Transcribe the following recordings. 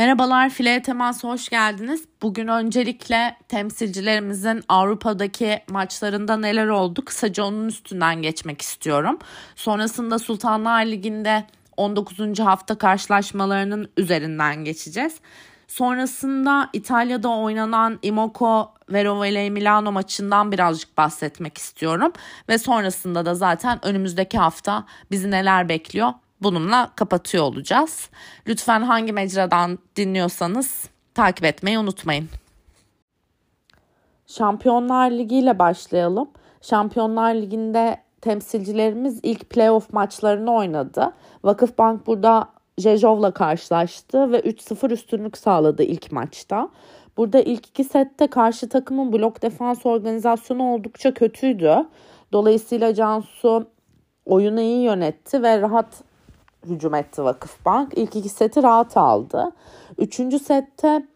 Merhabalar Fileye Temas'a hoş geldiniz. Bugün öncelikle temsilcilerimizin Avrupa'daki maçlarında neler oldu kısaca onun üstünden geçmek istiyorum. Sonrasında Sultanlar Ligi'nde 19. hafta karşılaşmalarının üzerinden geçeceğiz. Sonrasında İtalya'da oynanan Imoco Verovele Milano maçından birazcık bahsetmek istiyorum. Ve sonrasında da zaten önümüzdeki hafta bizi neler bekliyor bununla kapatıyor olacağız. Lütfen hangi mecradan dinliyorsanız takip etmeyi unutmayın. Şampiyonlar Ligi ile başlayalım. Şampiyonlar Ligi'nde temsilcilerimiz ilk playoff maçlarını oynadı. Vakıfbank burada Jejov'la karşılaştı ve 3-0 üstünlük sağladı ilk maçta. Burada ilk iki sette karşı takımın blok defans organizasyonu oldukça kötüydü. Dolayısıyla Cansu oyunu iyi yönetti ve rahat hücum etti Vakıfbank. İlk iki seti rahat aldı. Üçüncü sette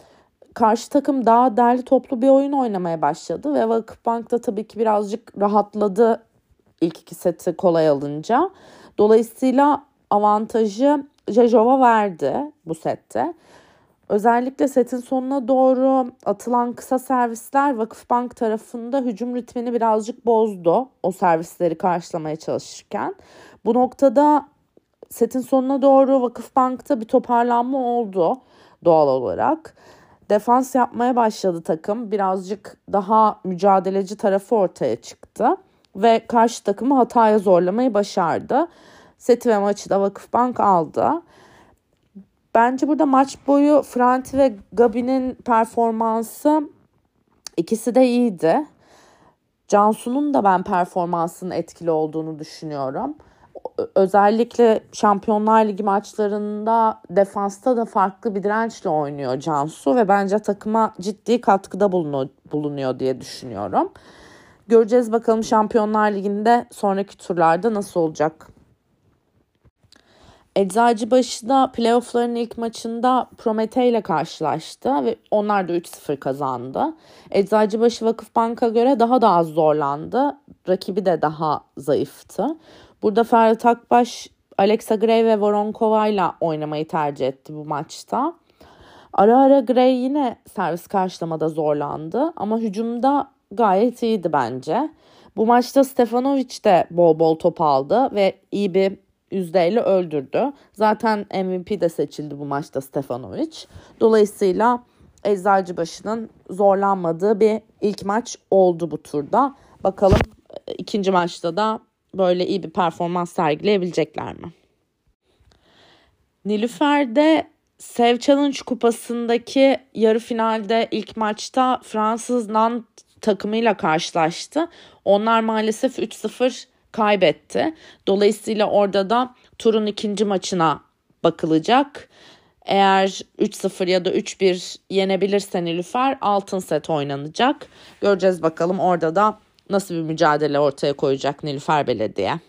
karşı takım daha derli toplu bir oyun oynamaya başladı ve Vakıfbank da tabii ki birazcık rahatladı ilk iki seti kolay alınca. Dolayısıyla avantajı Jejova verdi bu sette. Özellikle setin sonuna doğru atılan kısa servisler Vakıfbank tarafında hücum ritmini birazcık bozdu o servisleri karşılamaya çalışırken. Bu noktada setin sonuna doğru Vakıfbank'ta bir toparlanma oldu doğal olarak. Defans yapmaya başladı takım. Birazcık daha mücadeleci tarafı ortaya çıktı. Ve karşı takımı hataya zorlamayı başardı. Seti ve maçı da Vakıfbank aldı. Bence burada maç boyu Franti ve Gabi'nin performansı ikisi de iyiydi. Cansu'nun da ben performansının etkili olduğunu düşünüyorum özellikle Şampiyonlar Ligi maçlarında defansta da farklı bir dirençle oynuyor Cansu ve bence takıma ciddi katkıda bulunuyor, diye düşünüyorum. Göreceğiz bakalım Şampiyonlar Ligi'nde sonraki turlarda nasıl olacak. Eczacıbaşı'da playoffların ilk maçında Promete ile karşılaştı ve onlar da 3-0 kazandı. Eczacıbaşı Vakıfbank'a göre daha da az zorlandı. Rakibi de daha zayıftı. Burada Ferhat Akbaş Alexa Gray ve Voronkova ile oynamayı tercih etti bu maçta. Ara ara Gray yine servis karşılamada zorlandı ama hücumda gayet iyiydi bence. Bu maçta Stefanovic de bol bol top aldı ve iyi bir yüzdeyle öldürdü. Zaten MVP de seçildi bu maçta Stefanovic. Dolayısıyla Eczacıbaşı'nın zorlanmadığı bir ilk maç oldu bu turda. Bakalım ikinci maçta da böyle iyi bir performans sergileyebilecekler mi? Nilüfer'de Sev Challenge kupasındaki yarı finalde ilk maçta Fransız Nant takımıyla karşılaştı. Onlar maalesef 3-0 kaybetti. Dolayısıyla orada da turun ikinci maçına bakılacak. Eğer 3-0 ya da 3-1 yenebilirse Nilüfer altın set oynanacak. Göreceğiz bakalım orada da nasıl bir mücadele ortaya koyacak Nilüfer Belediye.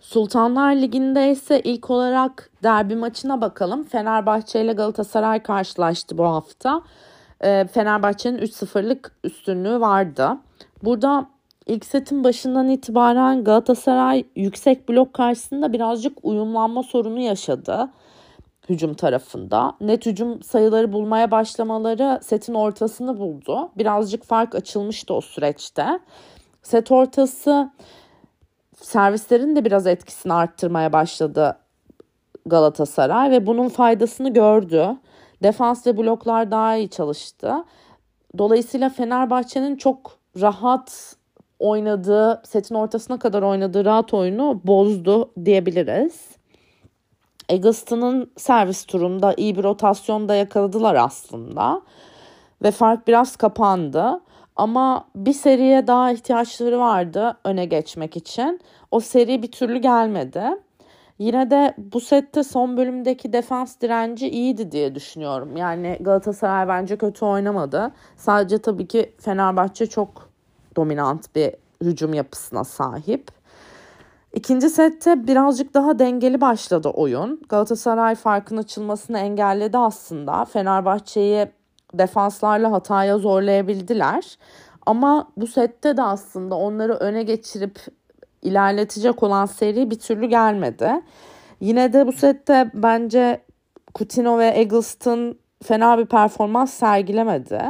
Sultanlar Ligi'nde ise ilk olarak derbi maçına bakalım. Fenerbahçe ile Galatasaray karşılaştı bu hafta. Ee, Fenerbahçe'nin 3-0'lık üstünlüğü vardı. Burada ilk setin başından itibaren Galatasaray yüksek blok karşısında birazcık uyumlanma sorunu yaşadı hücum tarafında. Net hücum sayıları bulmaya başlamaları setin ortasını buldu. Birazcık fark açılmıştı o süreçte. Set ortası servislerin de biraz etkisini arttırmaya başladı Galatasaray ve bunun faydasını gördü. Defans ve bloklar daha iyi çalıştı. Dolayısıyla Fenerbahçe'nin çok rahat oynadığı, setin ortasına kadar oynadığı rahat oyunu bozdu diyebiliriz. Eggleston'ın servis turunda iyi bir rotasyonda yakaladılar aslında. Ve fark biraz kapandı. Ama bir seriye daha ihtiyaçları vardı öne geçmek için. O seri bir türlü gelmedi. Yine de bu sette son bölümdeki defans direnci iyiydi diye düşünüyorum. Yani Galatasaray bence kötü oynamadı. Sadece tabii ki Fenerbahçe çok dominant bir hücum yapısına sahip. İkinci sette birazcık daha dengeli başladı oyun. Galatasaray farkın açılmasını engelledi aslında. Fenerbahçe'yi defanslarla hataya zorlayabildiler. Ama bu sette de aslında onları öne geçirip ilerletecek olan seri bir türlü gelmedi. Yine de bu sette bence Coutinho ve Eggleston fena bir performans sergilemedi.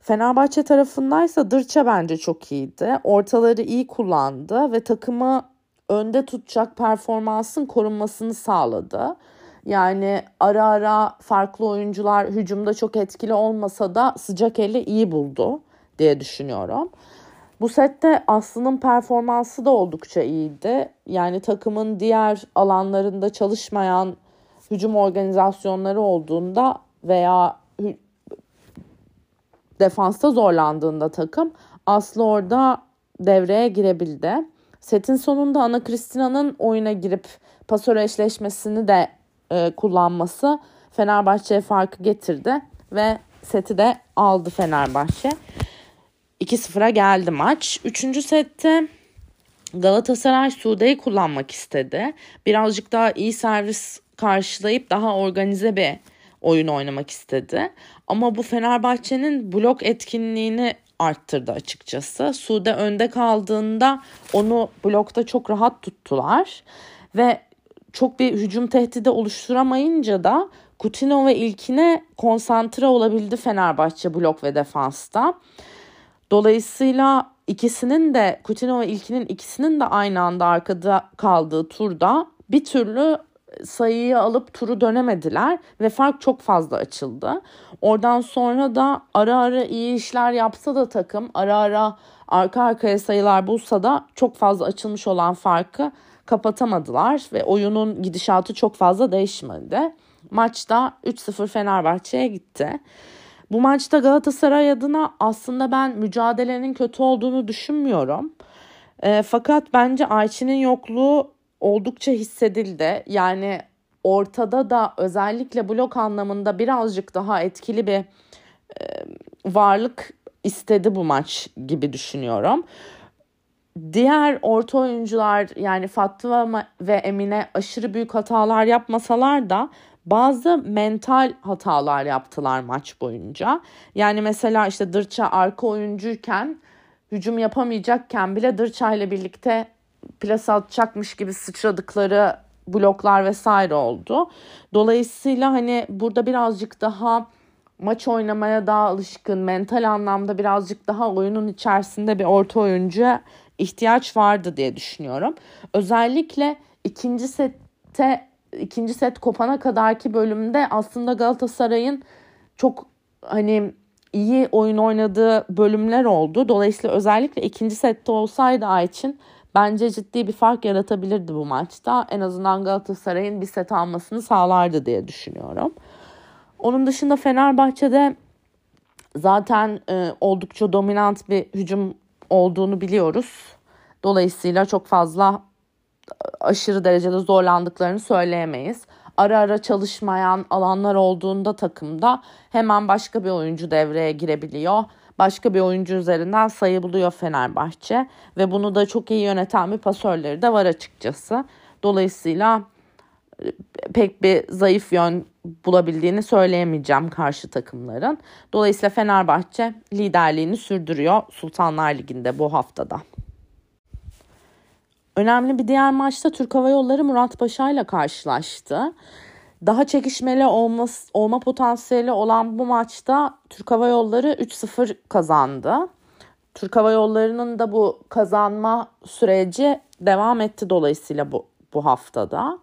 Fenerbahçe tarafındaysa Dırça bence çok iyiydi. Ortaları iyi kullandı ve takımı önde tutacak performansın korunmasını sağladı. Yani ara ara farklı oyuncular hücumda çok etkili olmasa da sıcak eli iyi buldu diye düşünüyorum. Bu sette Aslı'nın performansı da oldukça iyiydi. Yani takımın diğer alanlarında çalışmayan hücum organizasyonları olduğunda veya defansta zorlandığında takım Aslı orada devreye girebildi. Setin sonunda Ana Kristina'nın oyuna girip pasör eşleşmesini de e, kullanması Fenerbahçe'ye farkı getirdi ve seti de aldı Fenerbahçe. 2-0'a geldi maç. Üçüncü sette Galatasaray Sude'yi kullanmak istedi. Birazcık daha iyi servis karşılayıp daha organize bir oyun oynamak istedi. Ama bu Fenerbahçe'nin blok etkinliğini arttırdı açıkçası. Sude önde kaldığında onu blokta çok rahat tuttular ve çok bir hücum tehdidi oluşturamayınca da Coutinho ve ilkine konsantre olabildi Fenerbahçe blok ve defansta. Dolayısıyla ikisinin de Coutinho ve ilkinin ikisinin de aynı anda arkada kaldığı turda bir türlü sayıyı alıp turu dönemediler ve fark çok fazla açıldı. Oradan sonra da ara ara iyi işler yapsa da takım ara ara arka arkaya sayılar bulsa da çok fazla açılmış olan farkı kapatamadılar ve oyunun gidişatı çok fazla değişmedi. Maçta 3-0 Fenerbahçe'ye gitti. Bu maçta Galatasaray adına aslında ben mücadelenin kötü olduğunu düşünmüyorum. E, fakat bence Ayçi'nin yokluğu oldukça hissedildi. Yani ortada da özellikle blok anlamında birazcık daha etkili bir varlık istedi bu maç gibi düşünüyorum. Diğer orta oyuncular yani Fatma ve Emine aşırı büyük hatalar yapmasalar da bazı mental hatalar yaptılar maç boyunca. Yani mesela işte Dırça arka oyuncuyken hücum yapamayacakken bile Dırça ile birlikte plas atacakmış gibi sıçradıkları bloklar vesaire oldu. Dolayısıyla hani burada birazcık daha maç oynamaya daha alışkın, mental anlamda birazcık daha oyunun içerisinde bir orta oyuncuya ihtiyaç vardı diye düşünüyorum. Özellikle ikinci sette ikinci set kopana kadarki bölümde aslında Galatasaray'ın çok hani iyi oyun oynadığı bölümler oldu. Dolayısıyla özellikle ikinci sette olsaydı Ayçin bence ciddi bir fark yaratabilirdi bu maçta. En azından Galatasaray'ın bir set almasını sağlardı diye düşünüyorum. Onun dışında Fenerbahçe'de zaten e, oldukça dominant bir hücum olduğunu biliyoruz. Dolayısıyla çok fazla aşırı derecede zorlandıklarını söyleyemeyiz. Ara ara çalışmayan alanlar olduğunda takımda hemen başka bir oyuncu devreye girebiliyor. Başka bir oyuncu üzerinden sayı buluyor Fenerbahçe ve bunu da çok iyi yöneten bir pasörleri de var açıkçası. Dolayısıyla e, pek bir zayıf yön bulabildiğini söyleyemeyeceğim karşı takımların. Dolayısıyla Fenerbahçe liderliğini sürdürüyor Sultanlar Ligi'nde bu haftada. Önemli bir diğer maçta Türk Hava Yolları Murat Paşa ile karşılaştı. Daha çekişmeli olması, olma potansiyeli olan bu maçta Türk Hava Yolları 3-0 kazandı. Türk Hava Yolları'nın da bu kazanma süreci devam etti dolayısıyla bu, bu haftada.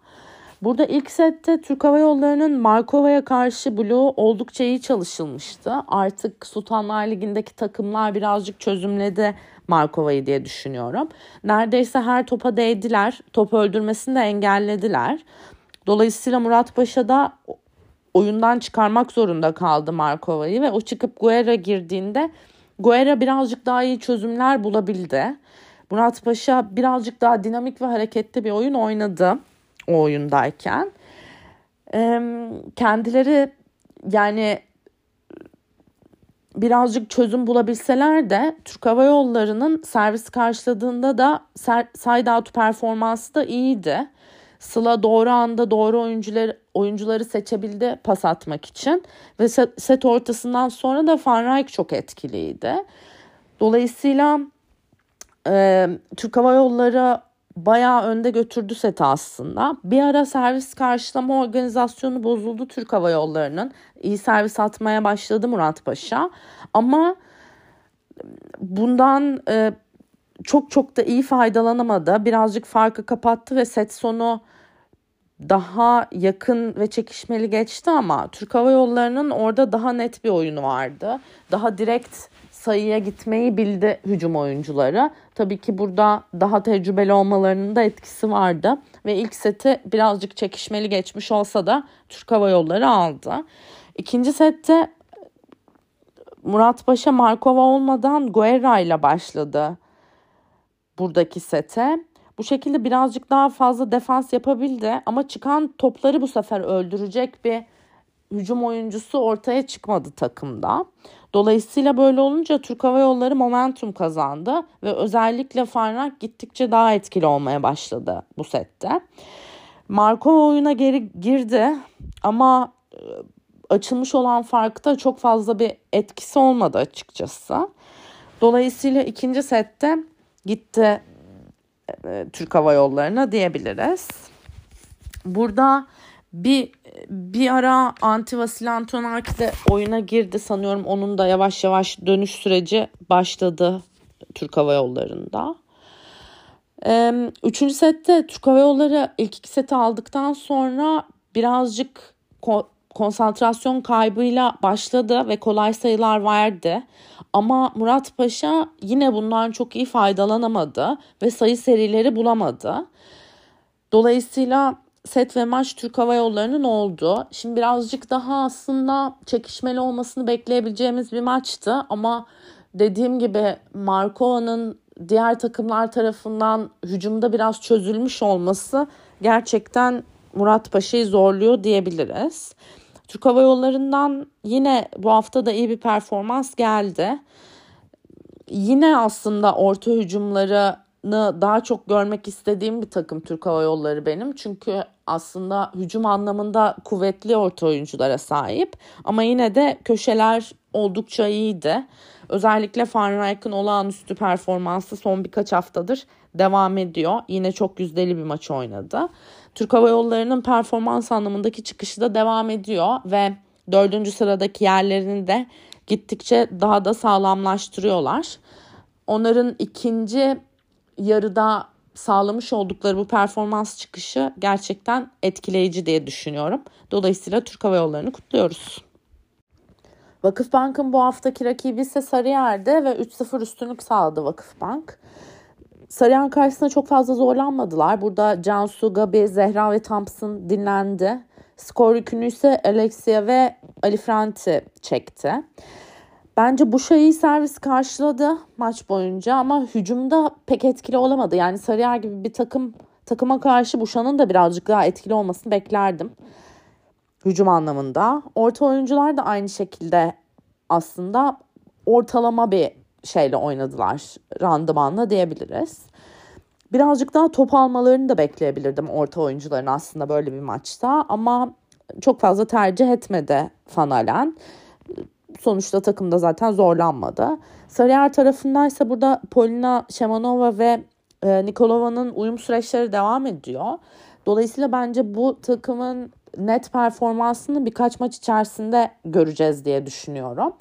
Burada ilk sette Türk Hava Yolları'nın Markova'ya karşı bloğu oldukça iyi çalışılmıştı. Artık Sultanlar Ligi'ndeki takımlar birazcık çözümledi Markova'yı diye düşünüyorum. Neredeyse her topa değdiler. Top öldürmesini de engellediler. Dolayısıyla Murat Paşa da oyundan çıkarmak zorunda kaldı Markova'yı ve o çıkıp Guerra girdiğinde Guerra birazcık daha iyi çözümler bulabildi. Murat Paşa birazcık daha dinamik ve hareketli bir oyun oynadı o oyundayken. kendileri yani birazcık çözüm bulabilseler de Türk Hava Yolları'nın servis karşıladığında da side out performansı da iyiydi. Sıla doğru anda doğru oyuncuları oyuncuları seçebildi pas atmak için ve set, ortasından sonra da Van Rijk çok etkiliydi. Dolayısıyla e, Türk Hava Yolları bayağı önde götürdü seti aslında. Bir ara servis karşılama organizasyonu bozuldu Türk Hava Yolları'nın. İyi servis atmaya başladı Murat Paşa. Ama bundan e, çok çok da iyi faydalanamadı. Birazcık farkı kapattı ve set sonu daha yakın ve çekişmeli geçti ama Türk Hava Yolları'nın orada daha net bir oyunu vardı. Daha direkt sayıya gitmeyi bildi hücum oyuncuları. Tabii ki burada daha tecrübeli olmalarının da etkisi vardı. Ve ilk seti birazcık çekişmeli geçmiş olsa da Türk Hava Yolları aldı. İkinci sette Murat Paşa Markova olmadan Guerra ile başladı buradaki sete. Bu şekilde birazcık daha fazla defans yapabildi ama çıkan topları bu sefer öldürecek bir hücum oyuncusu ortaya çıkmadı takımda. Dolayısıyla böyle olunca Türk Hava Yolları momentum kazandı ve özellikle Farnak gittikçe daha etkili olmaya başladı bu sette. Marco oyuna geri girdi ama e, açılmış olan farkta çok fazla bir etkisi olmadı açıkçası. Dolayısıyla ikinci sette gitti e, Türk Hava Yolları'na diyebiliriz. Burada bir bir ara Anti Vasil Antonakis de oyuna girdi sanıyorum. Onun da yavaş yavaş dönüş süreci başladı Türk Hava Yolları'nda. Üçüncü sette Türk Hava Yolları ilk iki seti aldıktan sonra birazcık konsantrasyon kaybıyla başladı ve kolay sayılar verdi. Ama Murat Paşa yine bundan çok iyi faydalanamadı ve sayı serileri bulamadı. Dolayısıyla set ve maç Türk Hava Yolları'nın oldu. Şimdi birazcık daha aslında çekişmeli olmasını bekleyebileceğimiz bir maçtı ama dediğim gibi Markova'nın diğer takımlar tarafından hücumda biraz çözülmüş olması gerçekten Murat Paşa'yı zorluyor diyebiliriz. Türk Hava Yolları'ndan yine bu hafta da iyi bir performans geldi. Yine aslında orta hücumlarını daha çok görmek istediğim bir takım Türk Hava Yolları benim. Çünkü aslında hücum anlamında kuvvetli orta oyunculara sahip. Ama yine de köşeler oldukça iyiydi. Özellikle Van Rijk'ın olağanüstü performansı son birkaç haftadır devam ediyor. Yine çok yüzdeli bir maç oynadı. Türk Hava Yolları'nın performans anlamındaki çıkışı da devam ediyor ve dördüncü sıradaki yerlerini de gittikçe daha da sağlamlaştırıyorlar. Onların ikinci yarıda sağlamış oldukları bu performans çıkışı gerçekten etkileyici diye düşünüyorum. Dolayısıyla Türk Hava Yolları'nı kutluyoruz. Vakıfbank'ın bu haftaki rakibi ise Sarıyer'de ve 3-0 üstünlük sağladı Vakıfbank. Sarıyan karşısında çok fazla zorlanmadılar. Burada Cansu, Gabi, Zehra ve Thompson dinlendi. Skor yükünü ise Alexia ve Ali Franti çekti. Bence bu şeyi servis karşıladı maç boyunca ama hücumda pek etkili olamadı. Yani Sarıyer gibi bir takım takıma karşı Buşan'ın da birazcık daha etkili olmasını beklerdim. Hücum anlamında. Orta oyuncular da aynı şekilde aslında ortalama bir şeyle oynadılar. Randımanla diyebiliriz. Birazcık daha top almalarını da bekleyebilirdim orta oyuncuların aslında böyle bir maçta ama çok fazla tercih etmedi Fanalen. Sonuçta takımda zaten zorlanmadı. Sarıyer tarafındaysa burada Polina Shemanova ve e, Nikolova'nın uyum süreçleri devam ediyor. Dolayısıyla bence bu takımın net performansını birkaç maç içerisinde göreceğiz diye düşünüyorum.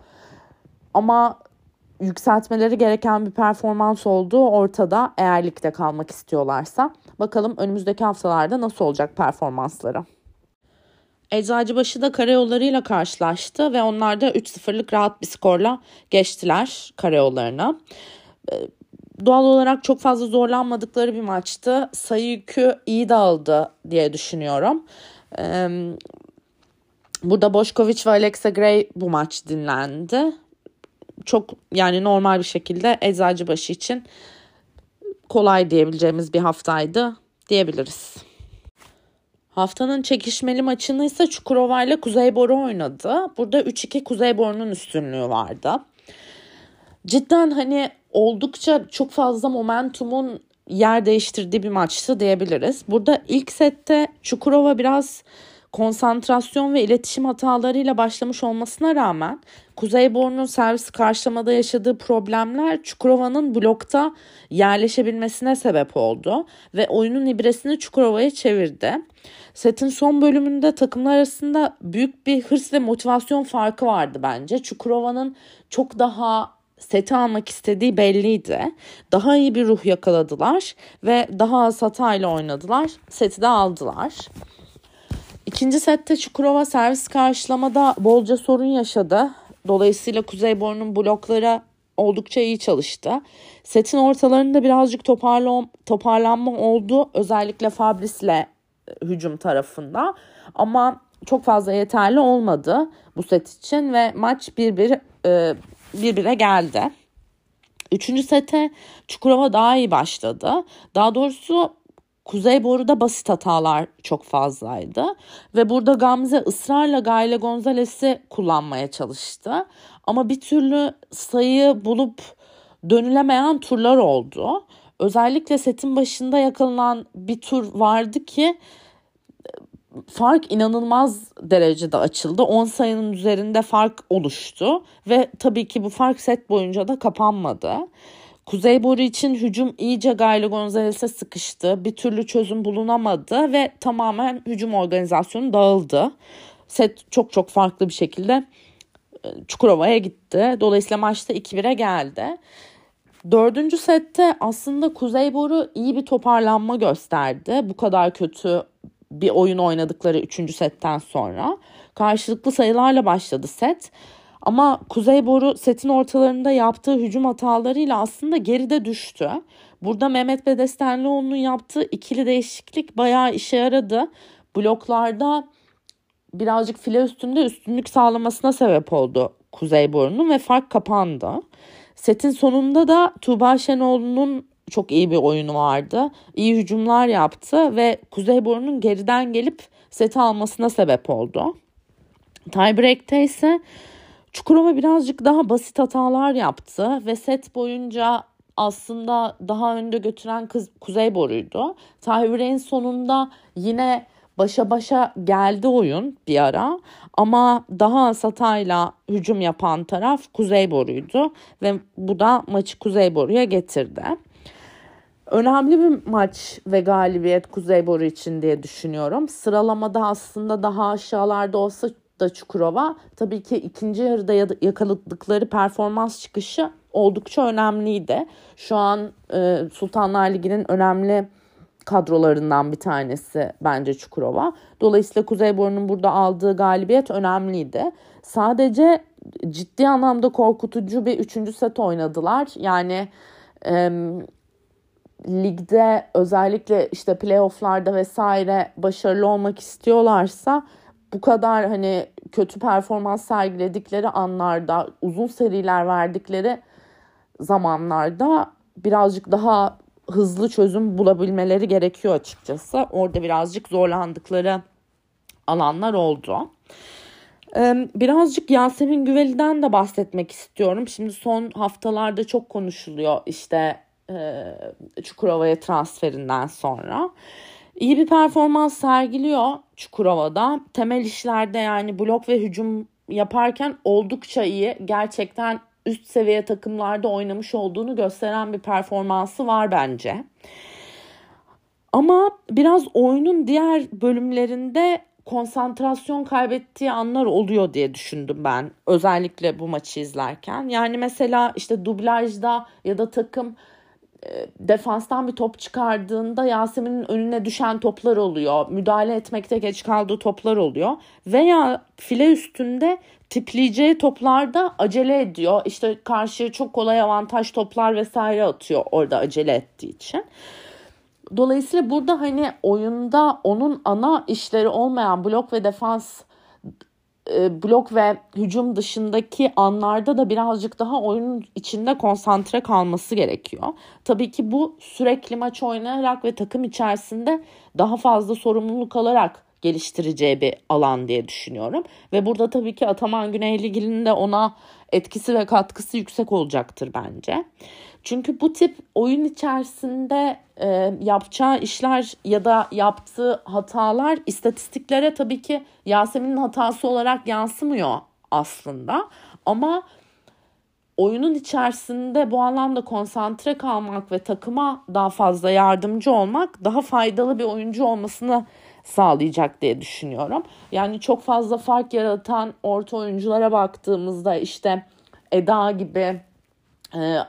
Ama yükseltmeleri gereken bir performans olduğu ortada eğer ligde kalmak istiyorlarsa. Bakalım önümüzdeki haftalarda nasıl olacak performansları. Eczacıbaşı da karayollarıyla karşılaştı ve onlar da 3-0'lık rahat bir skorla geçtiler karayollarına. Ee, doğal olarak çok fazla zorlanmadıkları bir maçtı. Sayı yükü iyi dağıldı diye düşünüyorum. Ee, burada Boşkoviç ve Alexa Gray bu maç dinlendi çok yani normal bir şekilde Eczacıbaşı için kolay diyebileceğimiz bir haftaydı diyebiliriz. Haftanın çekişmeli maçını ise Çukurova ile Kuzeyboru oynadı. Burada 3-2 Kuzeyboru'nun üstünlüğü vardı. Cidden hani oldukça çok fazla momentumun yer değiştirdiği bir maçtı diyebiliriz. Burada ilk sette Çukurova biraz konsantrasyon ve iletişim hatalarıyla başlamış olmasına rağmen Kuzeybornu'nun servis karşılamada yaşadığı problemler Çukurova'nın blokta yerleşebilmesine sebep oldu ve oyunun ibresini Çukurova'ya çevirdi. Setin son bölümünde takımlar arasında büyük bir hırs ve motivasyon farkı vardı bence. Çukurova'nın çok daha seti almak istediği belliydi. Daha iyi bir ruh yakaladılar ve daha az hatayla oynadılar. Seti de aldılar. İkinci sette Çukurova servis karşılamada bolca sorun yaşadı. Dolayısıyla Kuzeybor'un bloklara oldukça iyi çalıştı. Setin ortalarında birazcık toparla, toparlanma oldu. Özellikle Fabris'le hücum tarafında. Ama çok fazla yeterli olmadı bu set için ve maç bir bir e, birbirine geldi. Üçüncü sete Çukurova daha iyi başladı. Daha doğrusu Kuzey Boru'da basit hatalar çok fazlaydı. Ve burada Gamze ısrarla Gayle Gonzales'i kullanmaya çalıştı. Ama bir türlü sayı bulup dönülemeyen turlar oldu. Özellikle setin başında yakalanan bir tur vardı ki fark inanılmaz derecede açıldı. 10 sayının üzerinde fark oluştu ve tabii ki bu fark set boyunca da kapanmadı. Kuzey Boru için hücum iyice Gayle Gonzales'e sıkıştı. Bir türlü çözüm bulunamadı ve tamamen hücum organizasyonu dağıldı. Set çok çok farklı bir şekilde e, Çukurova'ya gitti. Dolayısıyla maçta 2-1'e geldi. Dördüncü sette aslında Kuzey Boru iyi bir toparlanma gösterdi. Bu kadar kötü bir oyun oynadıkları 3. setten sonra. Karşılıklı sayılarla başladı set. Ama Kuzey Boru setin ortalarında yaptığı hücum hatalarıyla aslında geride düştü. Burada Mehmet Bedestenlioğlu'nun yaptığı ikili değişiklik bayağı işe yaradı. Bloklarda birazcık file üstünde üstünlük sağlamasına sebep oldu Kuzey Boru'nun ve fark kapandı. Setin sonunda da Tuğba Şenoğlu'nun çok iyi bir oyunu vardı. İyi hücumlar yaptı ve Kuzeyburnu'nun geriden gelip seti almasına sebep oldu. Tiebreak'te ise Çukurova birazcık daha basit hatalar yaptı ve set boyunca aslında daha önde götüren kız Kuzey Boru'ydu. Tiebreak'in sonunda yine başa başa geldi oyun bir ara ama daha az hatayla hücum yapan taraf Kuzey Boru'ydu ve bu da maçı Kuzey Boru'ya getirdi. Önemli bir maç ve galibiyet Kuzeyboru için diye düşünüyorum. Sıralamada aslında daha aşağılarda olsa da Çukurova tabii ki ikinci yarıda yakaladıkları performans çıkışı oldukça önemliydi. Şu an e, Sultanlar Ligi'nin önemli kadrolarından bir tanesi bence Çukurova. Dolayısıyla Kuzeyboru'nun burada aldığı galibiyet önemliydi. Sadece ciddi anlamda korkutucu bir üçüncü set oynadılar. Yani e, ligde özellikle işte playofflarda vesaire başarılı olmak istiyorlarsa bu kadar hani kötü performans sergiledikleri anlarda uzun seriler verdikleri zamanlarda birazcık daha hızlı çözüm bulabilmeleri gerekiyor açıkçası. Orada birazcık zorlandıkları alanlar oldu. Birazcık Yasemin Güveli'den de bahsetmek istiyorum. Şimdi son haftalarda çok konuşuluyor işte Çukurova'ya transferinden sonra. İyi bir performans sergiliyor Çukurova'da. Temel işlerde yani blok ve hücum yaparken oldukça iyi. Gerçekten üst seviye takımlarda oynamış olduğunu gösteren bir performansı var bence. Ama biraz oyunun diğer bölümlerinde konsantrasyon kaybettiği anlar oluyor diye düşündüm ben. Özellikle bu maçı izlerken. Yani mesela işte dublajda ya da takım defanstan bir top çıkardığında Yasemin'in önüne düşen toplar oluyor. Müdahale etmekte geç kaldığı toplar oluyor. Veya file üstünde tipleyeceği toplarda acele ediyor. İşte karşıya çok kolay avantaj toplar vesaire atıyor orada acele ettiği için. Dolayısıyla burada hani oyunda onun ana işleri olmayan blok ve defans e, blok ve hücum dışındaki anlarda da birazcık daha oyunun içinde konsantre kalması gerekiyor. Tabii ki bu sürekli maç oynayarak ve takım içerisinde daha fazla sorumluluk alarak geliştireceği bir alan diye düşünüyorum. Ve burada tabii ki Ataman Güneyligil'in de ona etkisi ve katkısı yüksek olacaktır bence. Çünkü bu tip oyun içerisinde e, yapacağı işler ya da yaptığı hatalar istatistiklere tabii ki Yasemin'in hatası olarak yansımıyor aslında. Ama oyunun içerisinde bu anlamda konsantre kalmak ve takıma daha fazla yardımcı olmak daha faydalı bir oyuncu olmasını sağlayacak diye düşünüyorum. Yani çok fazla fark yaratan orta oyunculara baktığımızda işte Eda gibi,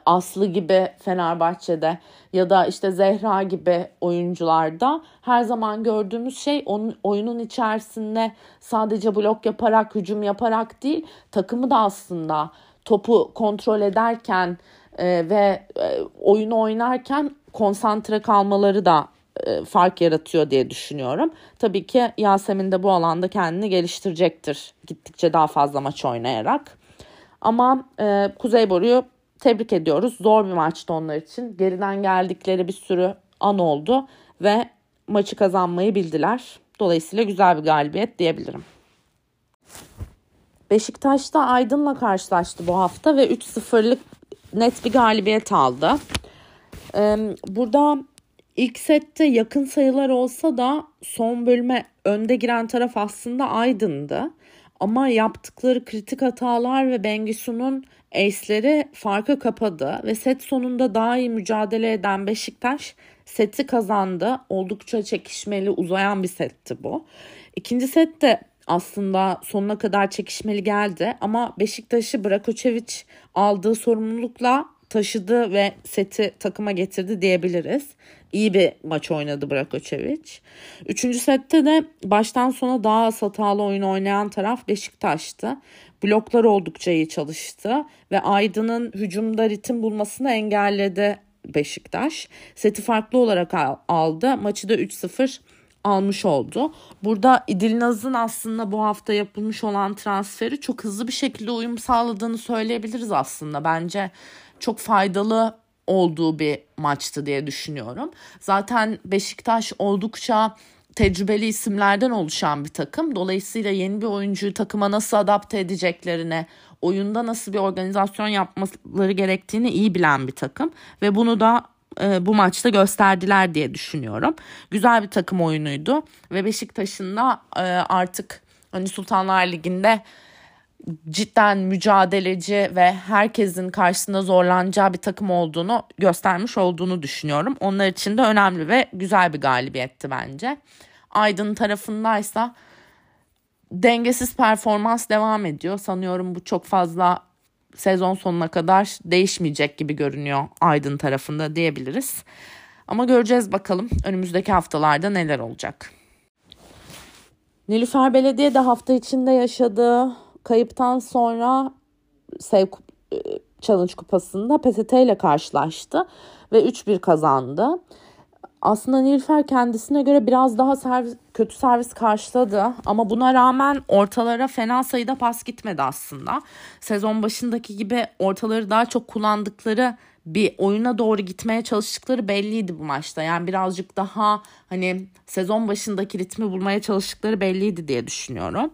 Aslı gibi Fenerbahçe'de ya da işte Zehra gibi oyuncularda her zaman gördüğümüz şey onun oyunun içerisinde sadece blok yaparak, hücum yaparak değil, takımı da aslında topu kontrol ederken e, ve e, oyunu oynarken konsantre kalmaları da e, fark yaratıyor diye düşünüyorum. Tabii ki Yasemin de bu alanda kendini geliştirecektir. Gittikçe daha fazla maç oynayarak. Ama e, Kuzey Boru'yu tebrik ediyoruz. Zor bir maçtı onlar için. Geriden geldikleri bir sürü an oldu ve maçı kazanmayı bildiler. Dolayısıyla güzel bir galibiyet diyebilirim. Beşiktaş'ta Aydın'la karşılaştı bu hafta ve 3-0'lık net bir galibiyet aldı. Burada ilk sette yakın sayılar olsa da son bölüme önde giren taraf aslında Aydın'dı. Ama yaptıkları kritik hatalar ve Bengisu'nun ace'leri farkı kapadı ve set sonunda daha iyi mücadele eden Beşiktaş seti kazandı. Oldukça çekişmeli uzayan bir setti bu. İkinci set de aslında sonuna kadar çekişmeli geldi ama Beşiktaş'ı Brakoçevic aldığı sorumlulukla taşıdı ve seti takıma getirdi diyebiliriz. İyi bir maç oynadı Brakoçevic. Üçüncü sette de baştan sona daha az hatalı oyun oynayan taraf Beşiktaş'tı. Bloklar oldukça iyi çalıştı ve Aydın'ın hücumda ritim bulmasını engelledi Beşiktaş. Seti farklı olarak aldı. Maçı da 3-0 almış oldu. Burada İdilnaz'ın aslında bu hafta yapılmış olan transferi çok hızlı bir şekilde uyum sağladığını söyleyebiliriz aslında. Bence çok faydalı olduğu bir maçtı diye düşünüyorum. Zaten Beşiktaş oldukça tecrübeli isimlerden oluşan bir takım. Dolayısıyla yeni bir oyuncuyu takıma nasıl adapte edeceklerine, oyunda nasıl bir organizasyon yapmaları gerektiğini iyi bilen bir takım ve bunu da e, bu maçta gösterdiler diye düşünüyorum. Güzel bir takım oyunuydu ve Beşiktaş'ın da e, artık hani Sultanlar Ligi'nde cidden mücadeleci ve herkesin karşısında zorlanacağı bir takım olduğunu göstermiş olduğunu düşünüyorum. Onlar için de önemli ve güzel bir galibiyetti bence. Aydın tarafındaysa dengesiz performans devam ediyor. Sanıyorum bu çok fazla sezon sonuna kadar değişmeyecek gibi görünüyor Aydın tarafında diyebiliriz. Ama göreceğiz bakalım önümüzdeki haftalarda neler olacak. Nilüfer Belediye de hafta içinde yaşadığı kayıptan sonra Sev e, Challenge Kupası'nda PTT ile karşılaştı ve 3-1 kazandı. Aslında Nilüfer kendisine göre biraz daha servis, kötü servis karşıladı ama buna rağmen ortalara fena sayıda pas gitmedi aslında. Sezon başındaki gibi ortaları daha çok kullandıkları bir oyuna doğru gitmeye çalıştıkları belliydi bu maçta. Yani birazcık daha hani sezon başındaki ritmi bulmaya çalıştıkları belliydi diye düşünüyorum.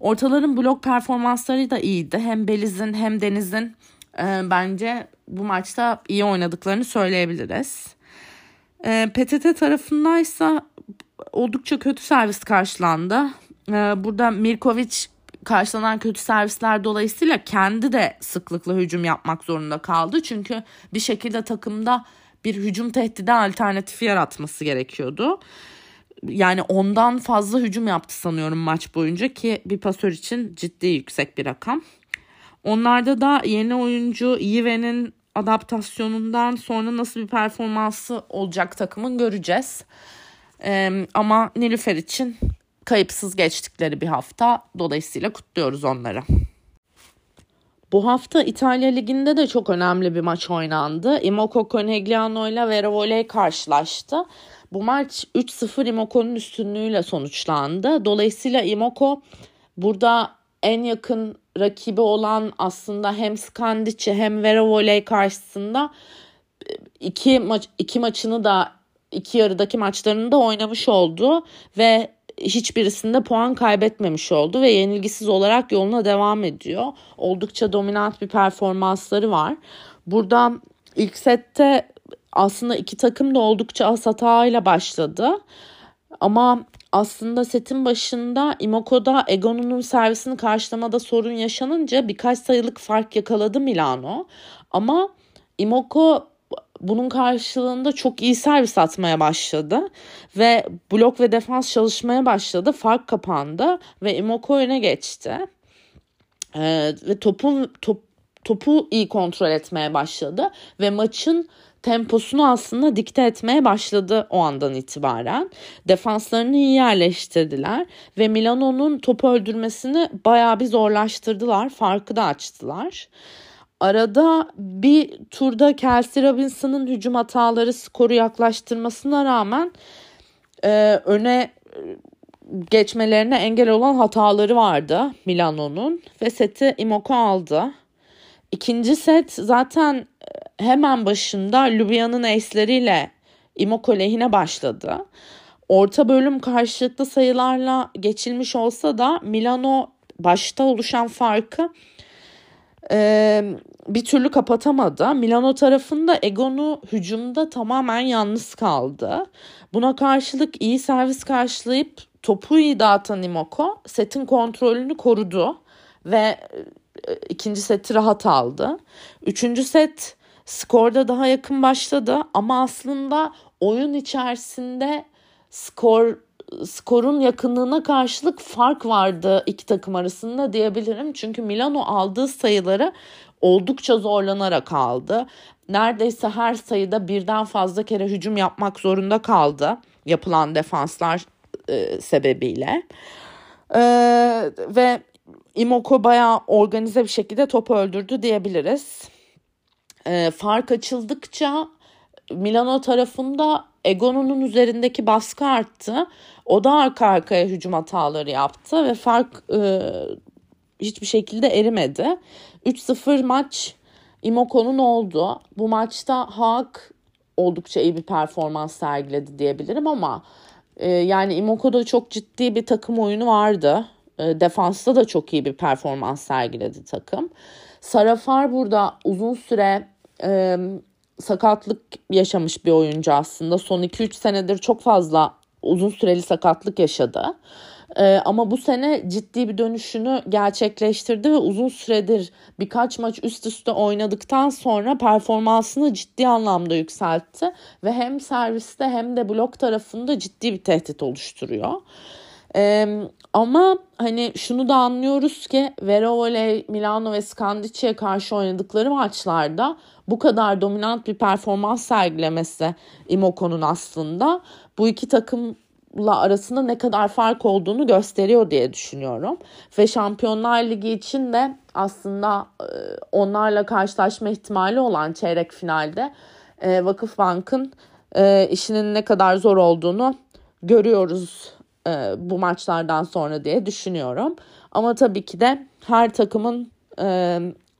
Ortaların blok performansları da iyiydi. Hem Beliz'in hem Deniz'in e, bence bu maçta iyi oynadıklarını söyleyebiliriz. E, PTT tarafındaysa oldukça kötü servis karşılandı. E, burada Mirkovic karşılanan kötü servisler dolayısıyla kendi de sıklıkla hücum yapmak zorunda kaldı. Çünkü bir şekilde takımda bir hücum tehdidi alternatifi yaratması gerekiyordu. Yani ondan fazla hücum yaptı sanıyorum maç boyunca ki bir pasör için ciddi yüksek bir rakam. Onlarda da yeni oyuncu Yive'nin adaptasyonundan sonra nasıl bir performansı olacak takımın göreceğiz. Ee, ama Nilüfer için kayıpsız geçtikleri bir hafta. Dolayısıyla kutluyoruz onları. Bu hafta İtalya Ligi'nde de çok önemli bir maç oynandı. Imoco Conegliano ile Vera karşılaştı. Bu maç 3-0 Imoco'nun üstünlüğüyle sonuçlandı. Dolayısıyla Imoco burada en yakın rakibi olan aslında hem Skandici hem Vera Volley karşısında iki maç iki maçını da iki yarıdaki maçlarını da oynamış oldu ve hiçbirisinde puan kaybetmemiş oldu ve yenilgisiz olarak yoluna devam ediyor. Oldukça dominant bir performansları var. Burada ilk sette aslında iki takım da oldukça az hatayla başladı. Ama aslında setin başında Imoko'da Egon'un servisini karşılamada sorun yaşanınca birkaç sayılık fark yakaladı Milano. Ama Imoko bunun karşılığında çok iyi servis atmaya başladı ve blok ve defans çalışmaya başladı. Fark kapandı ve Imoko öne geçti. Ee, ve topun top, topu iyi kontrol etmeye başladı ve maçın temposunu aslında dikte etmeye başladı o andan itibaren. Defanslarını iyi yerleştirdiler ve Milano'nun topu öldürmesini bayağı bir zorlaştırdılar. Farkı da açtılar. Arada bir turda Kelsey Robinson'ın hücum hataları skoru yaklaştırmasına rağmen e, öne geçmelerine engel olan hataları vardı Milano'nun ve seti Imoko aldı. İkinci set zaten hemen başında Ljubljana'nın ace'leriyle Imoko lehine başladı. Orta bölüm karşılıklı sayılarla geçilmiş olsa da Milano başta oluşan farkı e, bir türlü kapatamadı. Milano tarafında Egon'u hücumda tamamen yalnız kaldı. Buna karşılık iyi servis karşılayıp topu iyi dağıtan Imoko setin kontrolünü korudu ve e, ikinci seti rahat aldı. Üçüncü set skorda daha yakın başladı ama aslında oyun içerisinde skor skorun yakınlığına karşılık fark vardı iki takım arasında diyebilirim. Çünkü Milano aldığı sayıları oldukça zorlanarak aldı. Neredeyse her sayıda birden fazla kere hücum yapmak zorunda kaldı yapılan defanslar e, sebebiyle. E, ve Imoko bayağı organize bir şekilde topu öldürdü diyebiliriz. E, fark açıldıkça Milano tarafında Egon'un üzerindeki baskı arttı. O da arka arkaya hücum hataları yaptı ve fark e, hiçbir şekilde erimedi. 3-0 maç Imoko'nun oldu. Bu maçta Hak oldukça iyi bir performans sergiledi diyebilirim ama e, yani Imoko'da çok ciddi bir takım oyunu vardı. E, defansta da çok iyi bir performans sergiledi takım. Sarafar burada uzun süre e, sakatlık yaşamış bir oyuncu aslında. Son 2-3 senedir çok fazla uzun süreli sakatlık yaşadı. Ee, ama bu sene ciddi bir dönüşünü gerçekleştirdi ve uzun süredir birkaç maç üst üste oynadıktan sonra performansını ciddi anlamda yükseltti ve hem serviste hem de blok tarafında ciddi bir tehdit oluşturuyor. Ee, ama hani şunu da anlıyoruz ki Verole, Milano ve Scandicci'ye karşı oynadıkları maçlarda bu kadar dominant bir performans sergilemesi Imoko'nun aslında bu iki takımla arasında ne kadar fark olduğunu gösteriyor diye düşünüyorum. Ve Şampiyonlar Ligi için de aslında e, onlarla karşılaşma ihtimali olan çeyrek finalde e, Vakıfbank'ın e, işinin ne kadar zor olduğunu görüyoruz bu maçlardan sonra diye düşünüyorum. Ama tabii ki de her takımın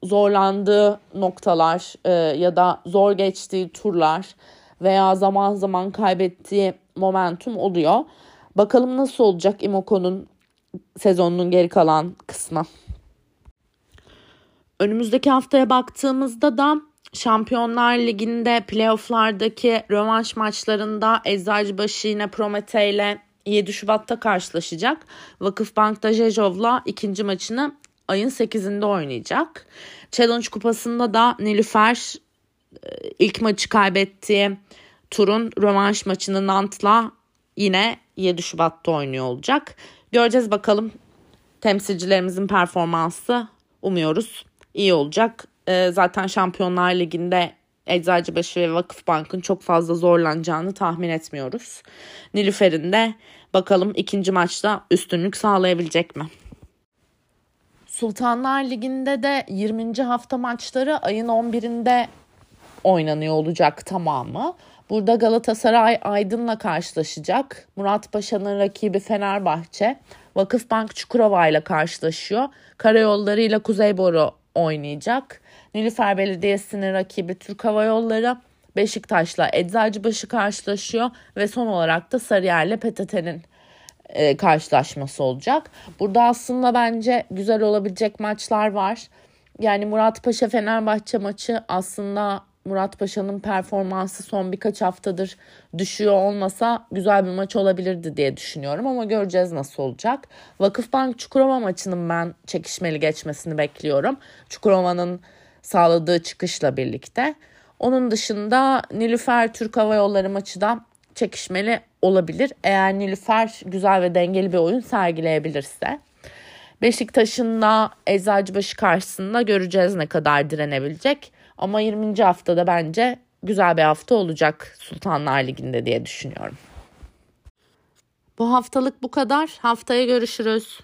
zorlandığı noktalar ya da zor geçtiği turlar veya zaman zaman kaybettiği momentum oluyor. Bakalım nasıl olacak Imoko'nun sezonunun geri kalan kısmı. Önümüzdeki haftaya baktığımızda da Şampiyonlar Ligi'nde playofflardaki rövanş maçlarında Eczacıbaşı yine Promete ile 7 Şubat'ta karşılaşacak. Vakıfbank'ta Jejov'la ikinci maçını ayın 8'inde oynayacak. Challenge Kupası'nda da Nilüfer e, ilk maçı kaybettiği turun rövanş maçını Nant'la yine 7 Şubat'ta oynuyor olacak. Göreceğiz bakalım temsilcilerimizin performansı umuyoruz iyi olacak. Ee, zaten Şampiyonlar Ligi'nde Eczacıbaşı ve Vakıfbank'ın çok fazla zorlanacağını tahmin etmiyoruz. Nilüfer'in de bakalım ikinci maçta üstünlük sağlayabilecek mi? Sultanlar Ligi'nde de 20. hafta maçları ayın 11'inde oynanıyor olacak tamamı. Burada Galatasaray Aydın'la karşılaşacak. Murat Paşa'nın rakibi Fenerbahçe. Vakıfbank Çukurova ile karşılaşıyor. Karayolları ile Kuzeyboru oynayacak. Nilüfer Belediyesi'nin rakibi Türk Hava Yolları. Beşiktaş'la Eczacıbaşı karşılaşıyor ve son olarak da Sarıyer ile PTT'nin e, karşılaşması olacak. Burada aslında bence güzel olabilecek maçlar var. Yani Murat Paşa Fenerbahçe maçı aslında Murat Paşa'nın performansı son birkaç haftadır düşüyor olmasa güzel bir maç olabilirdi diye düşünüyorum ama göreceğiz nasıl olacak. Vakıfbank Çukurova maçının ben çekişmeli geçmesini bekliyorum. Çukurova'nın sağladığı çıkışla birlikte. Onun dışında Nilüfer Türk Hava Yolları maçı da çekişmeli olabilir. Eğer Nilüfer güzel ve dengeli bir oyun sergileyebilirse. Beşiktaş'ın da Eczacıbaşı karşısında göreceğiz ne kadar direnebilecek. Ama 20. haftada bence güzel bir hafta olacak Sultanlar Ligi'nde diye düşünüyorum. Bu haftalık bu kadar. Haftaya görüşürüz.